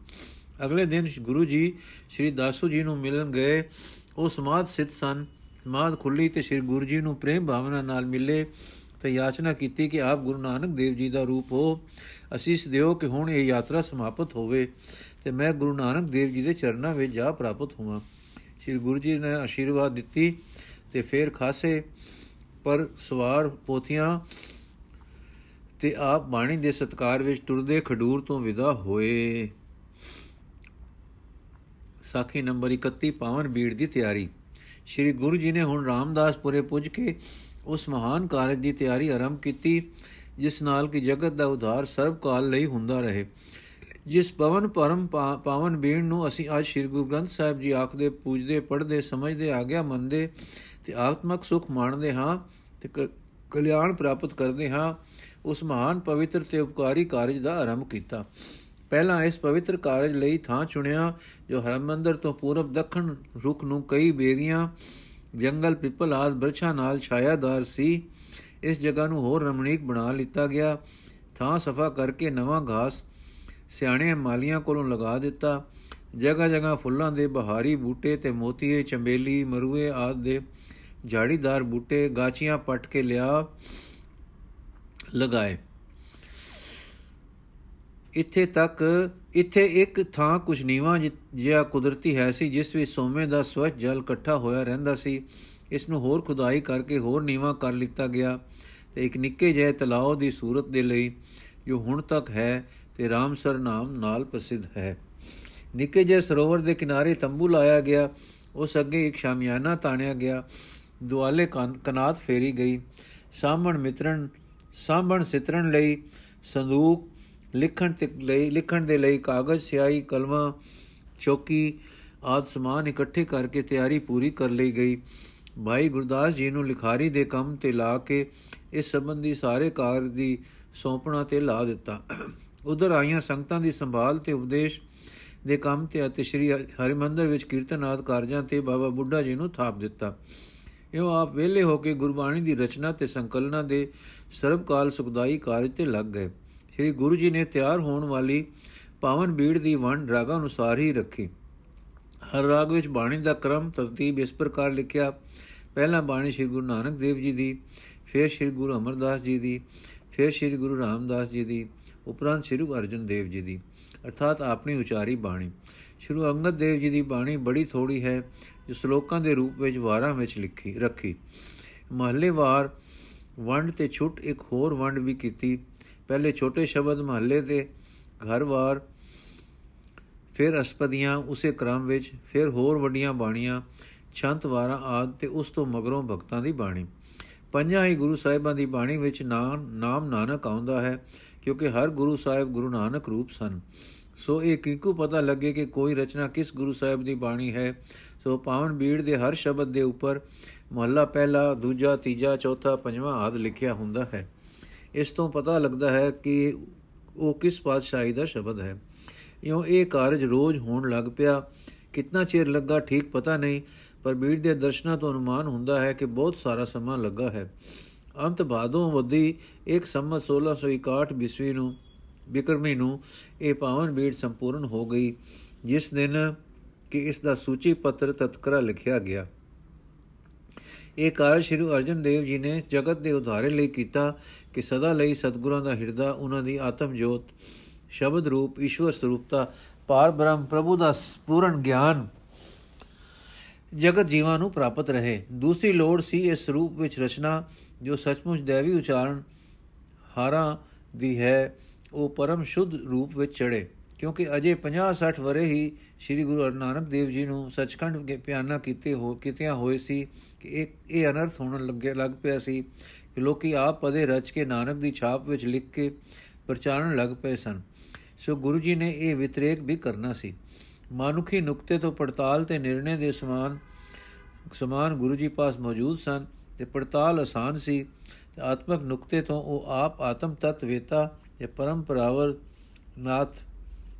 ਅਗਲੇ ਦਿਨ ਗੁਰੂ ਜੀ ਸ੍ਰੀ ਦਾਸੂ ਜੀ ਨੂੰ ਮਿਲਣ ਗਏ। ਉਹ ਸਮਾਦ ਸਿੱਧ ਸਨ। ਸਮਾਦ ਖੁੱਲੀ ਤੇ ਸ੍ਰੀ ਗੁਰੂ ਜੀ ਨੂੰ ਪ੍ਰੇਮ ਭਾਵਨਾ ਨਾਲ ਮਿਲੇ। ਤੇ ਯਾਚਨਾ ਕੀਤੀ ਕਿ ਆਪ ਗੁਰੂ ਨਾਨਕ ਦੇਵ ਜੀ ਦਾ ਰੂਪ ਹੋ। ਅਸੀਸ ਦਿਓ ਕਿ ਹੁਣ ਇਹ ਯਾਤਰਾ ਸਮਾਪਤ ਹੋਵੇ ਤੇ ਮੈਂ ਗੁਰੂ ਨਾਨਕ ਦੇਵ ਜੀ ਦੇ ਚਰਨਾਂ ਵਿੱਚ ਜਾ ਪ੍ਰਾਪਤ ਹੋਵਾਂ। ਸ੍ਰੀ ਗੁਰੂ ਜੀ ਨੇ ਆਸ਼ੀਰਵਾਦ ਦਿੱਤੀ ਤੇ ਫਿਰ ਖਾਸੇ ਪਰ ਸਵਾਰ ਪੋਥੀਆਂ ਤੇ ਆਪ ਬਾਣੀ ਦੇ ਸਤਕਾਰ ਵਿੱਚ ਟੁਰਦੇ ਖਡੂਰ ਤੋਂ ਵਿਦਾ ਹੋਏ। ਸਾਖੀ ਨੰਬਰ 31 ਪਾਵਨ ਬੀੜ ਦੀ ਤਿਆਰੀ। ਸ੍ਰੀ ਗੁਰੂ ਜੀ ਨੇ ਹੁਣ ਰਾਮਦਾਸਪੁਰੇ ਪੁੱਜ ਕੇ ਉਸ ਮਹਾਨ ਕਾਰਜ ਦੀ ਤਿਆਰੀ ਆਰੰਭ ਕੀਤੀ, ਜਿਸ ਨਾਲ ਕਿ ਜਗਤ ਦਾ ਉਧਾਰ ਸਰਬ ਕਾਲ ਲਈ ਹੁੰਦਾ ਰਹੇ। ਜਿਸ ਪਵਨ ਪਰਮ ਪਾਵਨ ਬੀੜ ਨੂੰ ਅਸੀਂ ਅੱਜ ਸ੍ਰੀ ਗੁਰੂ ਗ੍ਰੰਥ ਸਾਹਿਬ ਜੀ ਆਖਦੇ, ਪੂਜਦੇ, ਪੜ੍ਹਦੇ, ਸਮਝਦੇ, ਆਗਿਆ ਮੰਨਦੇ ਤੇ ਆਤਮਕ ਸੁਖ ਮਾਣਦੇ ਹਾਂ ਤੇ ਕਲਿਆਣ ਪ੍ਰਾਪਤ ਕਰਦੇ ਹਾਂ, ਉਸ ਮਹਾਨ ਪਵਿੱਤਰ ਤੇ ਉਪਕਾਰੀ ਕਾਰਜ ਦਾ ਆਰੰਭ ਕੀਤਾ। ਪਹਿਲਾਂ ਇਸ ਪਵਿੱਤਰ ਕਾਰਜ ਲਈ ਥਾਂ ਚੁਣਿਆ, ਜੋ ਹਰਮੰਦਰ ਤੋਂ ਪੂਰਬ ਦੱਖਣ ਰੁਖ ਨੂੰ ਕਈ ਬੇਗੀਆਂ ਜੰਗਲ ਪਿੱਪਲ ਆਦ ਬਰਛਾ ਨਾਲ ਛਾਇਆਦਾਰ ਸੀ। ਇਸ ਜਗ੍ਹਾ ਨੂੰ ਹੋਰ ਰਮਣੀਕ ਬਣਾ ਲਿੱਤਾ ਗਿਆ। ਥਾਂ ਸਫਾ ਕਰਕੇ ਨਵਾਂ ਘਾਸ ਸਿਆਣੇ ਮਾਲੀਆਂ ਕੋਲੋਂ ਲਗਾ ਦਿੱਤਾ। ਜਗ੍ਹਾ ਜਗ੍ਹਾ ਫੁੱਲਾਂ ਦੇ ਬਹਾਰੀ ਬੂਟੇ ਤੇ ਮੋਤੀਏ ਚੰਬੇਲੀ ਮਰੂਏ ਆਦ ਦੇ ਝਾੜੀਦਾਰ ਬੂਟੇ ਗਾਚੀਆਂ ਪੱਟ ਕੇ ਲਿਆ ਲਗਾਏ। ਇੱਥੇ ਤੱਕ, ਇੱਥੇ ਇੱਕ ਥਾਂ ਕੁਝ ਨੀਵਾ ਜਿਹਾ ਕੁਦਰਤੀ ਹੈ ਸੀ, ਜਿਸ ਵਿੱਚ ਸੋਮੇ ਦਾ ਸਵੱਛ ਜਲ ਇਕੱਠਾ ਹੋਇਆ ਰਹਿੰਦਾ ਸੀ। ਇਸ ਨੂੰ ਹੋਰ ਖੁਦਾਈ ਕਰਕੇ ਹੋਰ ਨੀਵਾ ਕਰ ਲਿੱਤਾ ਗਿਆ ਤੇ ਇੱਕ ਨਿੱਕੇ ਜਿਹੇ ਤਲਾਅ ਦੀ ਸੂਰਤ ਦੇ ਲਈ ਜੋ ਹੁਣ ਤੱਕ ਹੈ ਤੇ ਰਾਮਸਰ ਨਾਮ ਨਾਲ ਪ੍ਰਸਿੱਧ ਹੈ। ਨਿੱਕੇ ਜਿਹੇ ਸਰੋਵਰ ਦੇ ਕਿਨਾਰੇ ਤੰਬੂ ਲਾਇਆ ਗਿਆ, ਉਸ ਅੱਗੇ ਇੱਕ ਸ਼ਾਮਿਆਨਾ ਤਾਣਿਆ ਗਿਆ, ਦੁਆਲੇ ਕਨਾਤ ਫੇਰੀ ਗਈ। ਸਾਹਮਣ ਮਿੱਤਰਣ ਸਾਹਮਣ ਸਿਤਰਣ ਲਈ ਸੰਦੂਕ ਲਿਖਣ ਤੇ ਲਈ, ਲਿਖਣ ਦੇ ਲਈ ਕਾਗਜ਼, ਸਿਆਹੀ, ਕਲਮਾਂ, ਚੌਕੀ ਆਦ ਸਮਾਨ ਇਕੱਠੇ ਕਰਕੇ ਤਿਆਰੀ ਪੂਰੀ ਕਰ ਲਈ ਗਈ। ਭਾਈ ਗੁਰਦਾਸ ਜੀ ਨੂੰ ਲਿਖਾਰੀ ਦੇ ਕੰਮ ਤੇ ਲਾ ਕੇ ਇਸ ਸੰਬੰਧੀ ਸਾਰੇ ਕਾਰਜ ਦੀ ਸੌਂਪਣਾ ਤੇ ਲਾ ਦਿੱਤਾ। ਉਧਰ ਆਈਆਂ ਸੰਗਤਾਂ ਦੀ ਸੰਭਾਲ ਤੇ ਉਪਦੇਸ਼ ਦੇ ਕੰਮ ਤੇ ਅਤੇ ਸ੍ਰੀ ਹਰਿਮੰਦਰ ਵਿੱਚ ਕੀਰਤਨ ਆਦ ਕਾਰਜਾਂ ਤੇ ਬਾਬਾ ਬੁੱਢਾ ਜੀ ਨੂੰ ਥਾਪ ਦਿੱਤਾ। ਇਹੋ ਆਪ ਵੇਲੇ ਹੋ ਕੇ ਗੁਰਬਾਣੀ ਦੀ ਰਚਨਾ ਤੇ ਸੰਕਲਨਾ ਦੇ ਸਰਬਕਾਲ ਸੁਖਦਾਈ ਕਾਰਜ ਤੇ ਲੱਗ ਗਏ। ਸ੍ਰੀ ਗੁਰੂ ਜੀ ਨੇ ਤਿਆਰ ਹੋਣ ਵਾਲੀ ਪਾਵਨ ਬੀੜ ਦੀ ਵੰਡ ਰਾਗਾ ਅਨੁਸਾਰ ਹੀ ਰੱਖੀ। ਹਰ ਰਾਗ ਵਿੱਚ ਬਾਣੀ ਦਾ ਕ੍ਰਮ, ਤਰਤੀਬ ਇਸ ਪ੍ਰਕਾਰ ਲਿਖਿਆ। ਪਹਿਲਾ ਬਾਣੀ ਸ੍ਰੀ ਗੁਰੂ ਨਾਨਕ ਦੇਵ ਜੀ ਦੀ, ਫਿਰ ਸ੍ਰੀ ਗੁਰੂ ਅਮਰਦਾਸ ਜੀ ਦੀ, ਫਿਰ ਸ੍ਰੀ ਗੁਰੂ ਰਾਮਦਾਸ ਜੀ ਦੀ, ਉਪਰੰਤ ਸ੍ਰੀ ਗੁਰੂ ਅਰਜਨ ਦੇਵ ਜੀ ਦੀ, ਅਰਥਾਤ ਆਪਣੀ ਉਚਾਰੀ ਬਾਣੀ। ਸ਼੍ਰੀ ਅੰਗਦ ਦੇਵ ਜੀ ਦੀ ਬਾਣੀ ਬੜੀ ਥੋੜੀ ਹੈ, ਜੋ ਸ਼ਲੋਕਾਂ ਦੇ ਰੂਪ ਵਿੱਚ ਵਾਰਾਂ ਵਿੱਚ ਲਿਖੀ, ਰੱਖੀ। ਮਹੱਲੇਵਾਰ ਵੰਡ ਤੇ ਛੁੱਟ ਇੱਕ ਹੋਰ ਵੰਡ ਵੀ ਕੀਤੀ। ਪਹਿਲੇ ਛੋਟੇ ਸ਼ਬਦ ਮਹੱਲੇ ਦੇ ਘਰਵਾਰ ਫਿਰ ਅਸਪਦੀਆਂ, ਉਸੇ ਕ੍ਰਮ ਵਿੱਚ ਫਿਰ ਹੋਰ ਵੱਡੀਆਂ ਬਾਣੀਆਂ, ਛੰਤ ਵਾਰਾਂ ਆਦ ਤੇ ਉਸ ਤੋਂ ਮਗਰੋਂ ਭਗਤਾਂ ਦੀ ਬਾਣੀ। ਪੰਜਾਂ ਹੀ ਗੁਰੂ ਸਾਹਿਬਾਂ ਦੀ ਬਾਣੀ ਵਿੱਚ ਨਾਮ ਨਾਮ ਨਾਨਕ ਆਉਂਦਾ ਹੈ, ਕਿਉਂਕਿ ਹਰ ਗੁਰੂ ਸਾਹਿਬ ਗੁਰੂ ਨਾਨਕ ਰੂਪ ਸਨ। ਸੋ ਇਹ ਕਿੰਕੂ ਪਤਾ ਲੱਗੇ ਕਿ ਕੋਈ ਰਚਨਾ ਕਿਸ ਗੁਰੂ ਸਾਹਿਬ ਦੀ ਬਾਣੀ ਹੈ। ਸੋ ਪਾਵਨ ਬੀੜ ਦੇ ਹਰ ਸ਼ਬਦ ਦੇ ਉੱਪਰ ਮਹੱਲਾ ਪਹਿਲਾ, ਦੂਜਾ, ਤੀਜਾ, ਚੌਥਾ, ਪੰਜਵਾਂ ਆਦ ਲਿਖਿਆ ਹੁੰਦਾ ਹੈ। ਇਸ ਤੋਂ ਪਤਾ ਲੱਗਦਾ ਹੈ ਕਿ ਉਹ ਕਿਸ ਪਾਤਸ਼ਾਹੀ ਦਾ ਸ਼ਬਦ ਹੈ। ਇਉਂ ਇਹ ਕਾਰਜ ਰੋਜ਼ ਹੋਣ ਲੱਗ ਪਿਆ। ਕਿੰਨਾ ਚਿਰ ਲੱਗਾ ਠੀਕ ਪਤਾ ਨਹੀਂ, ਪਰ ਬੀੜ ਦੇ ਦਰਸ਼ਨਾਂ ਤੋਂ ਅਨੁਮਾਨ ਹੁੰਦਾ ਹੈ ਕਿ ਬਹੁਤ ਸਾਰਾ ਸਮਾਂ ਲੱਗਾ ਹੈ। ਅੰਤ ਬਾਦੋਂ ਵਧੀ ਇੱਕ ਸੰਮਤ 1661 ਬਿਸਵੀ ਨੂੰ, ਬਿਕਰਮੀ ਨੂੰ ਇਹ ਪਾਵਨ ਬੀੜ ਸੰਪੂਰਨ ਹੋ ਗਈ, ਜਿਸ ਦਿਨ ਕਿ ਇਸ ਦਾ ਸੂਚੀ ਪੱਤਰ ਤਤਕਰਾ ਲਿਖਿਆ ਗਿਆ। ਇਹ ਕਾਰਜ ਸ਼੍ਰੀ ਅਰਜਨ ਦੇਵ ਜੀ ਨੇ ਜਗਤ ਦੇ ਉਧਾਰੇ ਲਈ ਕੀਤਾ ਕਿ ਸਦਾ ਲਈ ਸਤਗੁਰਾਂ ਦਾ ਹਿਰਦਾ ਉਹਨਾਂ ਦੀ ਆਤਮ ਜੋਤ, ਸ਼ਬਦ ਰੂਪ, ਈਸ਼ਵਰ ਸਰੂਪਤਾ, ਪਾਰ ਬ੍ਰਹਮ ਪ੍ਰਭੂ ਦਾ ਪੂਰਨ ਗਿਆਨ ਜਗਤ ਜੀਵਾਂ ਨੂੰ ਪ੍ਰਾਪਤ ਰਹੇ। ਦੂਸਰੀ ਲੋੜ ਸੀ ਇਸ ਰੂਪ ਵਿੱਚ ਰਚਨਾ, ਜੋ ਸੱਚਮੁੱਚ ਦੇਵੀ ਉਚਾਰਨ ਹਾਰਾਂ ਦੀ ਹੈ, ਉਹ ਪਰਮ ਸ਼ੁੱਧ ਰੂਪ ਵਿੱਚ ਚੜੇ ਕਿਉਂਕਿ ਅਜੇ 50-60 ਵਰੇ ਹੀ ਸ੍ਰੀ ਗੁਰੂ ਨਾਨਕ ਦੇਵ ਜੀ ਨੂੰ ਸੱਚਖੰਡ ਕੇ ਪਿਆਨਾ ਕੀਤੇ ਹੋ, ਕਿਤਿਆਂ ਹੋਏ ਸੀ ਕਿ ਇੱਕ ਇਹ ਅਨਰਥ ਹੋਣ ਲੱਗੇ, ਲੱਗ ਪਿਆ ਸੀ ਕਿ ਲੋਕੀ ਆਪ ਪਦੇ ਰਚ ਕੇ ਨਾਨਕ ਦੀ ਛਾਪ ਵਿੱਚ ਲਿਖ ਕੇ ਪ੍ਰਚਾਰਨ ਲੱਗ ਪਏ ਸਨ। ਸੋ ਗੁਰੂ ਜੀ ਨੇ ਇਹ ਵਿਤਰੇਕ ਵੀ ਕਰਨਾ ਸੀ। ਮਾਨੁਖੀ ਨੁਕਤੇ ਤੋਂ ਪੜਤਾਲ ਤੇ ਨਿਰਣੇ ਦੇ ਸਮਾਨ ਸਮਾਨ ਗੁਰੂ ਜੀ ਪਾਸ ਮੌਜੂਦ ਸਨ ਤੇ ਪੜਤਾਲ ਆਸਾਨ ਸੀ ਤੇ ਆਤਮਕ ਨੁਕਤੇ ਤੋਂ ਉਹ ਆਪ ਆਤਮ ਤਤ ਵੇਤਾ ਤੇ ਪਰੰਪਰਾਵਰ ਨਾਥ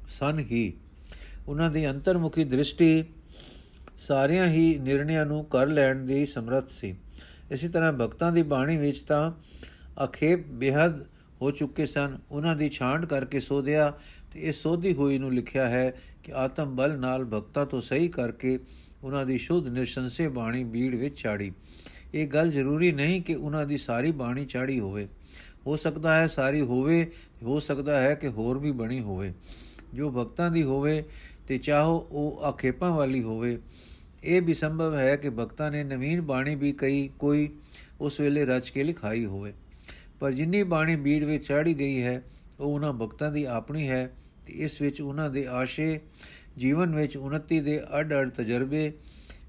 ਸਨ ਹੀ। ਉਹਨਾਂ ਦੀ ਅੰਤਰਮੁਖੀ ਦ੍ਰਿਸ਼ਟੀ ਸਾਰਿਆਂ ਹੀ ਨਿਰਣਿਆਂ ਨੂੰ ਕਰ ਲੈਣ ਦੀ ਸਮਰੱਥ ਸੀ। ਇਸੇ ਤਰ੍ਹਾਂ ਭਗਤਾਂ ਦੀ ਬਾਣੀ ਵਿੱਚ ਤਾਂ ਅਖੇਪ ਬਿਹਦ ਹੋ ਚੁੱਕੇ ਸਨ। ਉਹਨਾਂ ਦੀ ਛਾਂਡ ਕਰਕੇ ਸੋਧਿਆ ਤੇ ਇਹ ਸੋਧੀ ਹੋਈ ਨੂੰ ਲਿਖਿਆ ਹੈ ਕਿ ਆਤਮ ਬਲ ਨਾਲ ਭਗਤਾਂ ਤੋਂ ਸਹੀ ਕਰਕੇ ਉਹਨਾਂ ਦੀ ਸ਼ੁੱਧ ਨਿਰਸ਼ੰਸੇ ਬਾਣੀ ਬੀੜ ਵਿੱਚ ਛਾੜੀ ਇਹ ਗੱਲ ਜ਼ਰੂਰੀ ਨਹੀਂ ਕਿ ਉਹਨਾਂ ਦੀ ਸਾਰੀ ਬਾਣੀ ਚਾੜੀ ਹੋਵੇ। ਹੋ ਸਕਦਾ ਹੈ ਸਾਰੀ ਹੋਵੇ ਹੋ ਸਕਦਾ ਹੈ ਕਿ ਹੋਰ ਵੀ ਬਣੀ ਹੋਵੇ। ਜੋ ਭਗਤਾਂ ਦੀ ਹੋਵੇ ਤੇ ਚਾਹੋ ਉਹ ਆਖੇਪਾਂ ਵਾਲੀ ਹੋਵੇ। ਇਹ ਵੀ ਸੰਭਵ ਹੈ ਕਿ ਭਗਤਾਂ ਨੇ ਨਵੀਨ ਬਾਣੀ ਵੀ ਕਈ ਕੋਈ ਉਸ ਵੇਲੇ ਰਚ ਕੇ ਲਿਖਾਈ ਹੋਵੇ। ਪਰ ਜਿੰਨੀ ਬਾਣੀ ਬੀੜ ਵਿੱਚ ਚਾੜੀ ਗਈ ਹੈ, ਉਹ ਉਹਨਾਂ ਭਗਤਾਂ ਦੀ ਆਪਣੀ ਹੈ ਤੇ ਇਸ ਵਿੱਚ ਉਹਨਾਂ ਦੇ ਆਸ਼ੇ ਜੀਵਨ ਵਿੱਚ ਉન્નਤੀ ਦੇ ਅਡ-ਅਡ ਤਜਰਬੇ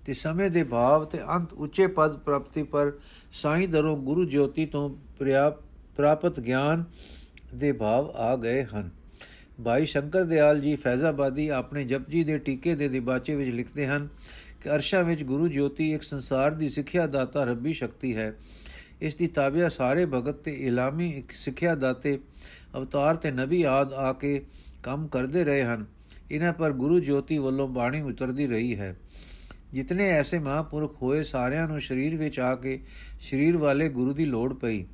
ਤੇ ਸਮੇਂ ਦੇ ਭਾਵ ਤੇ ਅੰਤ ਉੱਚੇ ਪਦ ਪ੍ਰਾਪਤੀ ਪਰ ਸਾਈਂ ਦਰੋਂ ਗੁਰੂ ਜੋਤੀ ਤੋਂ ਪ੍ਰਾਪਤ ਗਿਆਨ ਦੇ ਭਾਵ ਆ ਗਏ ਹਨ। ਭਾਈ ਸ਼ੰਕਰ ਦਿਆਲ ਜੀ ਫੈਜ਼ਾਬਾਦੀ ਆਪਣੇ ਜਪਜੀ ਦੇ ਟੀਕੇ ਦੇ ਦਿਬਾਚੇ ਵਿੱਚ ਲਿਖਦੇ ਹਨ ਕਿ ਅਰਸ਼ਾ ਵਿੱਚ ਗੁਰੂ ਜੋਤੀ ਇੱਕ ਸੰਸਾਰ ਦੀ ਸਿੱਖਿਆ ਦਾਤਾ ਰੱਬੀ ਸ਼ਕਤੀ ਹੈ। ਇਸ ਦੀ ਤਾਬਿਆ ਸਾਰੇ ਭਗਤ ਤੇ ਇਲਾਮੀ ਇੱਕ ਸਿੱਖਿਆ ਦਾਤੇ ਅਵਤਾਰ ਤੇ ਨਬੀ ਆਦ ਆ ਕੇ ਕੰਮ ਕਰਦੇ ਰਹੇ ਹਨ। ਇਹਨਾਂ ਪਰ ਗੁਰੂ ਜੋਤੀ ਵੱਲੋਂ ਬਾਣੀ ਉਤਰਦੀ ਰਹੀ ਹੈ। ਜਿਤਨੇ ਐਸੇ ਮਹਾਪੁਰਖ ਹੋਏ ਸਾਰਿਆਂ ਨੂੰ ਸਰੀਰ ਵਿੱਚ ਆ ਕੇ ਸਰੀਰ ਵਾਲੇ ਗੁਰੂ ਦੀ ਲੋੜ ਪਈ।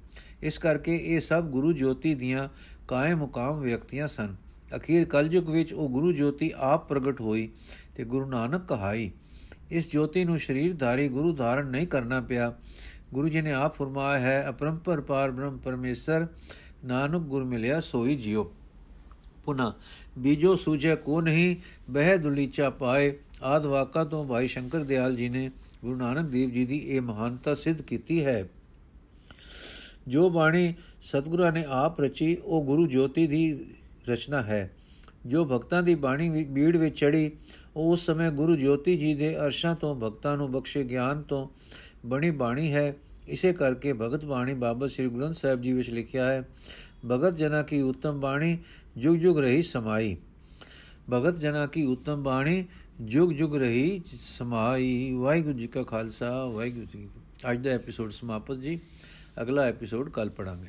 ਇਸ ਕਰਕੇ ਇਹ ਸਭ ਗੁਰੂ ਜੋਤੀ ਦੀਆਂ ਕਾਇਮ ਮੁਕਾਮ ਵਿਅਕਤੀਆਂ ਸਨ। ਅਖੀਰ ਕਲਯੁਗ ਵਿੱਚ ਉਹ ਗੁਰੂ ਜੋਤੀ ਆਪ ਪ੍ਰਗਟ ਹੋਈ ਤੇ ਗੁਰੂ ਨਾਨਕ ਕਹਾਈ, ਇਸ ਜੋਤੀ ਨੂੰ ਸਰੀਰਧਾਰੀ ਗੁਰੂ ਧਾਰਨ ਨਹੀਂ ਕਰਨਾ ਪਿਆ। ਗੁਰੂ ਜੀ ਨੇ ਆਪ ਫਰਮਾਇਆ ਹੈ, ਅਪਰੰਪਰ ਪਾਰ ਬ੍ਰਹਮ ਪਰਮੇਸ਼ਰ, ਨਾਨਕ ਗੁਰ ਮਿਲਿਆ ਸੋਈ ਜਿਉ। ਪੁਨਾ ਬੀਜੋ ਸੂਝੇ ਕੋ ਨਹੀਂ, ਬਹਿ ਦੁਲੀਚਾ ਪਾਏ। ਆਦ ਵਾਕਾ ਤੋਂ ਭਾਈ ਸ਼ੰਕਰ ਦਿਆਲ ਜੀ ਨੇ ਗੁਰੂ ਨਾਨਕ ਦੇਵ ਜੀ ਦੀ ਇਹ ਮਹਾਨਤਾ ਸਿੱਧ ਕੀਤੀ ਹੈ। ਜੋ ਬਾਣੀ ਸਤਿਗੁਰਾਂ ਨੇ ਆਪ ਰਚੀ, ਉਹ ਗੁਰੂ ਜੋਤੀ ਦੀ ਰਚਨਾ ਹੈ। ਜੋ ਭਗਤਾਂ ਦੀ ਬਾਣੀ ਬੀੜ ਵਿੱਚ ਚੜੀ ਉਹ ਉਸ ਸਮੇਂ ਗੁਰੂ ਜੋਤੀ ਜੀ ਦੇ ਅਰਸ਼ਾਂ ਤੋਂ ਭਗਤਾਂ ਨੂੰ ਬਖਸ਼ੇ ਗਿਆਨ ਤੋਂ ਬਣੀ ਬਾਣੀ ਹੈ। ਇਸੇ ਕਰਕੇ ਭਗਤ ਬਾਣੀ ਬਾਬਾ ਸ੍ਰੀ ਗੁਰੂ ਗ੍ਰੰਥ ਸਾਹਿਬ ਜੀ ਵਿੱਚ ਲਿਖਿਆ ਹੈ, ਭਗਤ ਜਨਾ ਕੀ ਉਤਮ ਬਾਣੀ ਜੁਗ ਜੁਗ ਰਹੀ ਸਮਾਈ। ਭਗਤ ਜਨਾ ਕੀ ਉਤਮ ਬਾਣੀ ਜੁਗ ਜੁਗ ਰਹੀ ਸਮਾਈ। ਵਾਹਿਗੁਰੂ ਜੀ ਕਾ ਖਾਲਸਾ, ਵਾਹਿਗੁਰੂ ਜੀ ਅੱਜ ਦਾ ਐਪੀਸੋਡ ਸਮਾਪਤ ਜੀ। ਅਗਲਾ ਐਪੀਸੋਡ ਕੱਲ ਪੜਾਂਗੇ